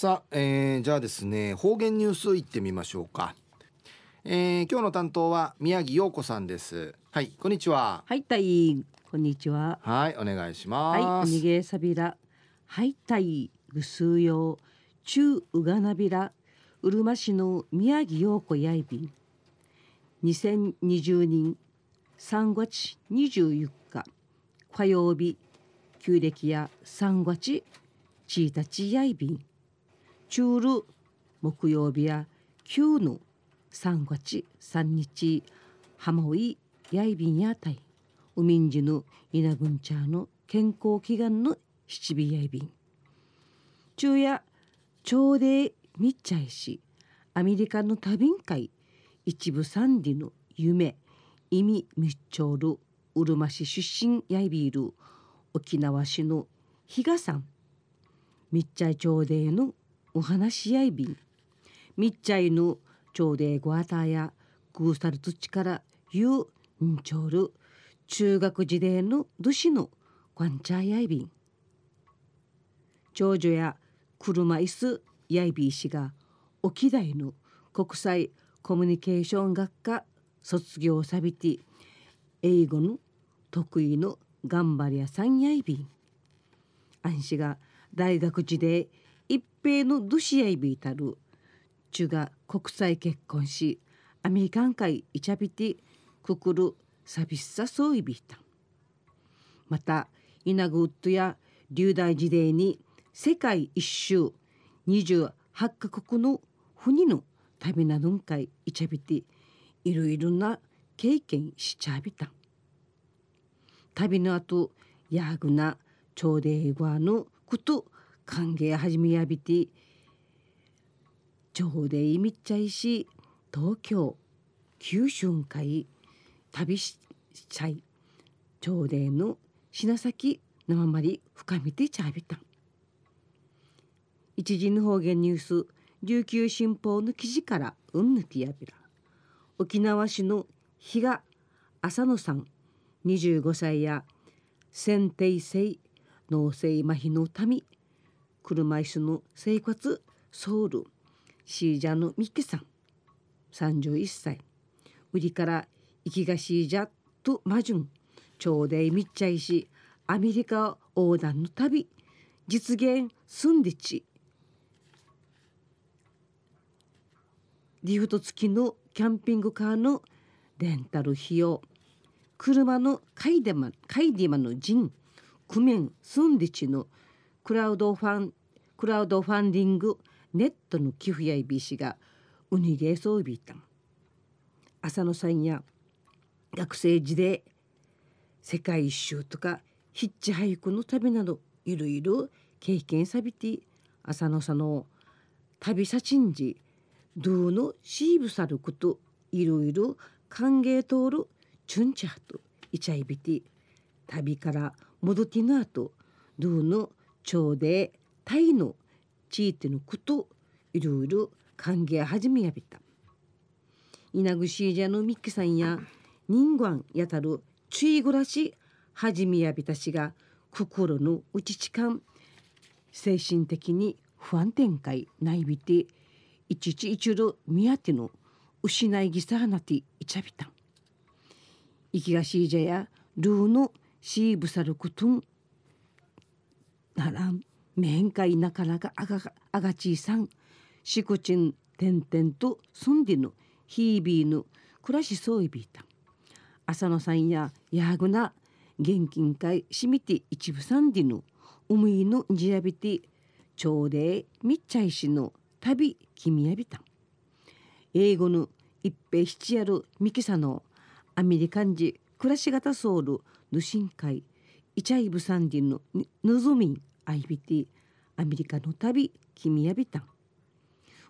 さあ、えー、じゃあですね方言ニュースいってみましょうか、えー、今日の担当は宮城陽子さんです。はいこんにちは。はいたいこんにちは。はいお願いします。はい逃げさびらはいたいぐすうよ中うがなびらうるま市の宮城陽子やいびん。2020年3月24日火曜日旧暦や3月1日やいびん中る木曜日や旧の3月3日ハマウイやいびんやたいウミンジの稲群茶の健康祈願の七尾やいびん昼夜朝礼密着しアメリカの多便会一部三里の夢意味密長るうるま市出身やいびる沖縄市の比嘉さん密着朝礼のお話し合いびんみっちゃいぬちょうでごあたやぐうさる土からゆうんちょうる中学時代のどしのごんちゃやいびん長女や車椅子やいびいしが沖大の国際コミュニケーション学科卒業さびて英語の得意の頑張り屋さんやいびん。安氏が大学時代一平のドシアイビータル中が国際結婚しアメリカン会イチャビティククルサビッサソイビータまたイナグウッドや流大時代に世界一周28カ国の国の旅などんかいイチャビティいろいろな経験しちゃびた。旅の後ヤーグな朝礼語のこと歓迎始めやびて上でいみっちゃいし東京九州会旅しちゃい朝礼の品先生まり深みてちゃびた。一時の方言ニュース琉球新報の記事からうんぬきやびら。沖縄市の比嘉浅野さん25歳や先定性脳性麻痺の民車椅子の生活ソウルシージャのミキさん。31歳。売りから生きがシージャとマジュン。朝礼密着しアメリカ横断の旅。実現すんでち。リフト付きのキャンピングカーのレンタル費用。車のカイデマカイディマの陣クメンスンディチのクラウドファンクラウドファンディングネットの寄付やいびしがウニゲーソービータン浅野さんや学生時で世界一周とかヒッチハイクの旅などいろいろ経験さびて浅野さんの旅さちんじドゥのシーブさることいろいろ歓迎通るチュンチャーとイチャイビティ。旅から戻っての後ドゥの朝でタイの地域のこといろいろ歓迎始めやびた。稲ぐしじゃのミッキさんや人間やたるちい暮らし始めやびたしが心の内ちかん精神的に不安展開ないびていちちいちるみやての失いぎさはなていちゃびた。生きがしいじゃやルーのシーブサルクトンならん。面会なかなかあがあがちいさん。しこちんてんてんと住んでの。ヒービーの暮らしそういびいた浅野さんややぐな現金会しみて一部さんでの思いのじやびて朝礼みっちゃいしの旅君やびた。英語の一平七やるミキサのアメリカンジ暮らし方ソウルヌシン会イチャイブサンディのヌズミンアイビティアメリカの旅君やびたん。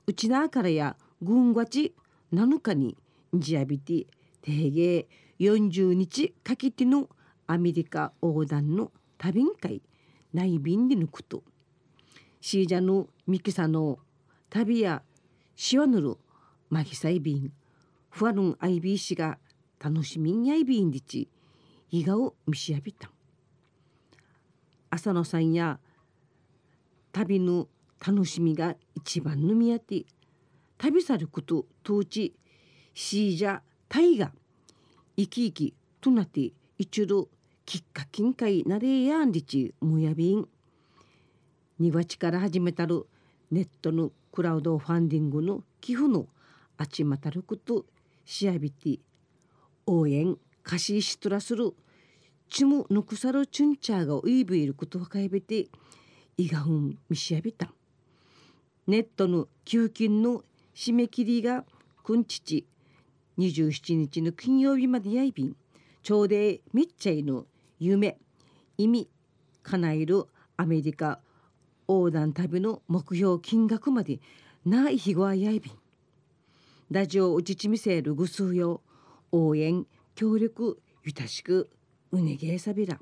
うちなからや軍がち7日にジアビティ定芸40日かけてのアメリカ横断の旅ん会内便で抜くと。シージャのミキサの旅やシワヌルマギサイビン。フワルンアイビー氏が楽しみんやいびんでち伊賀を見しやびた浅野さんや旅の楽しみが一番のみやって。旅さること当地シージャタイが生き生きとなって一度きっかけんかいなれやんりちむやびん。庭地から始めたるネットのクラウドファンディングの寄付のあちまたることしやびて応援貸ししとらするちむぬくさるチュンチャーがウイブいることをかえべていがふんみしやびたネットの給金の締め切りがくんちち27日の金曜日までやいびん。ちょうでみっちゃいの夢意味叶えるアメリカ横断旅の目標金額までない日ごあやいびん。ラジオうちちみせるぐすうよ応援協力ゆたしくうねげえさびら。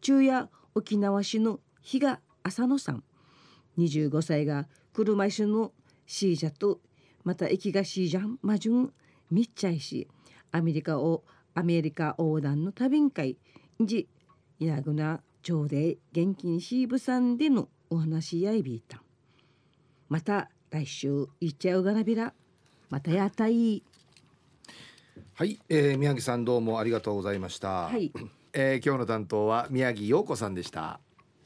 昼夜沖縄市の比嘉浅野さん。25歳が車椅子のシージャとまた駅がシージャンマジュンみっちゃいしアメリカをアメリカ横断の旅ん会じいなぐな朝礼現金シーブさんでのお話やいびいた。また来週いっちゃうがなびら。またやたいはい、えー、宮城さんどうもありがとうございました、はい。えー今日の担当は宮城陽子さんでした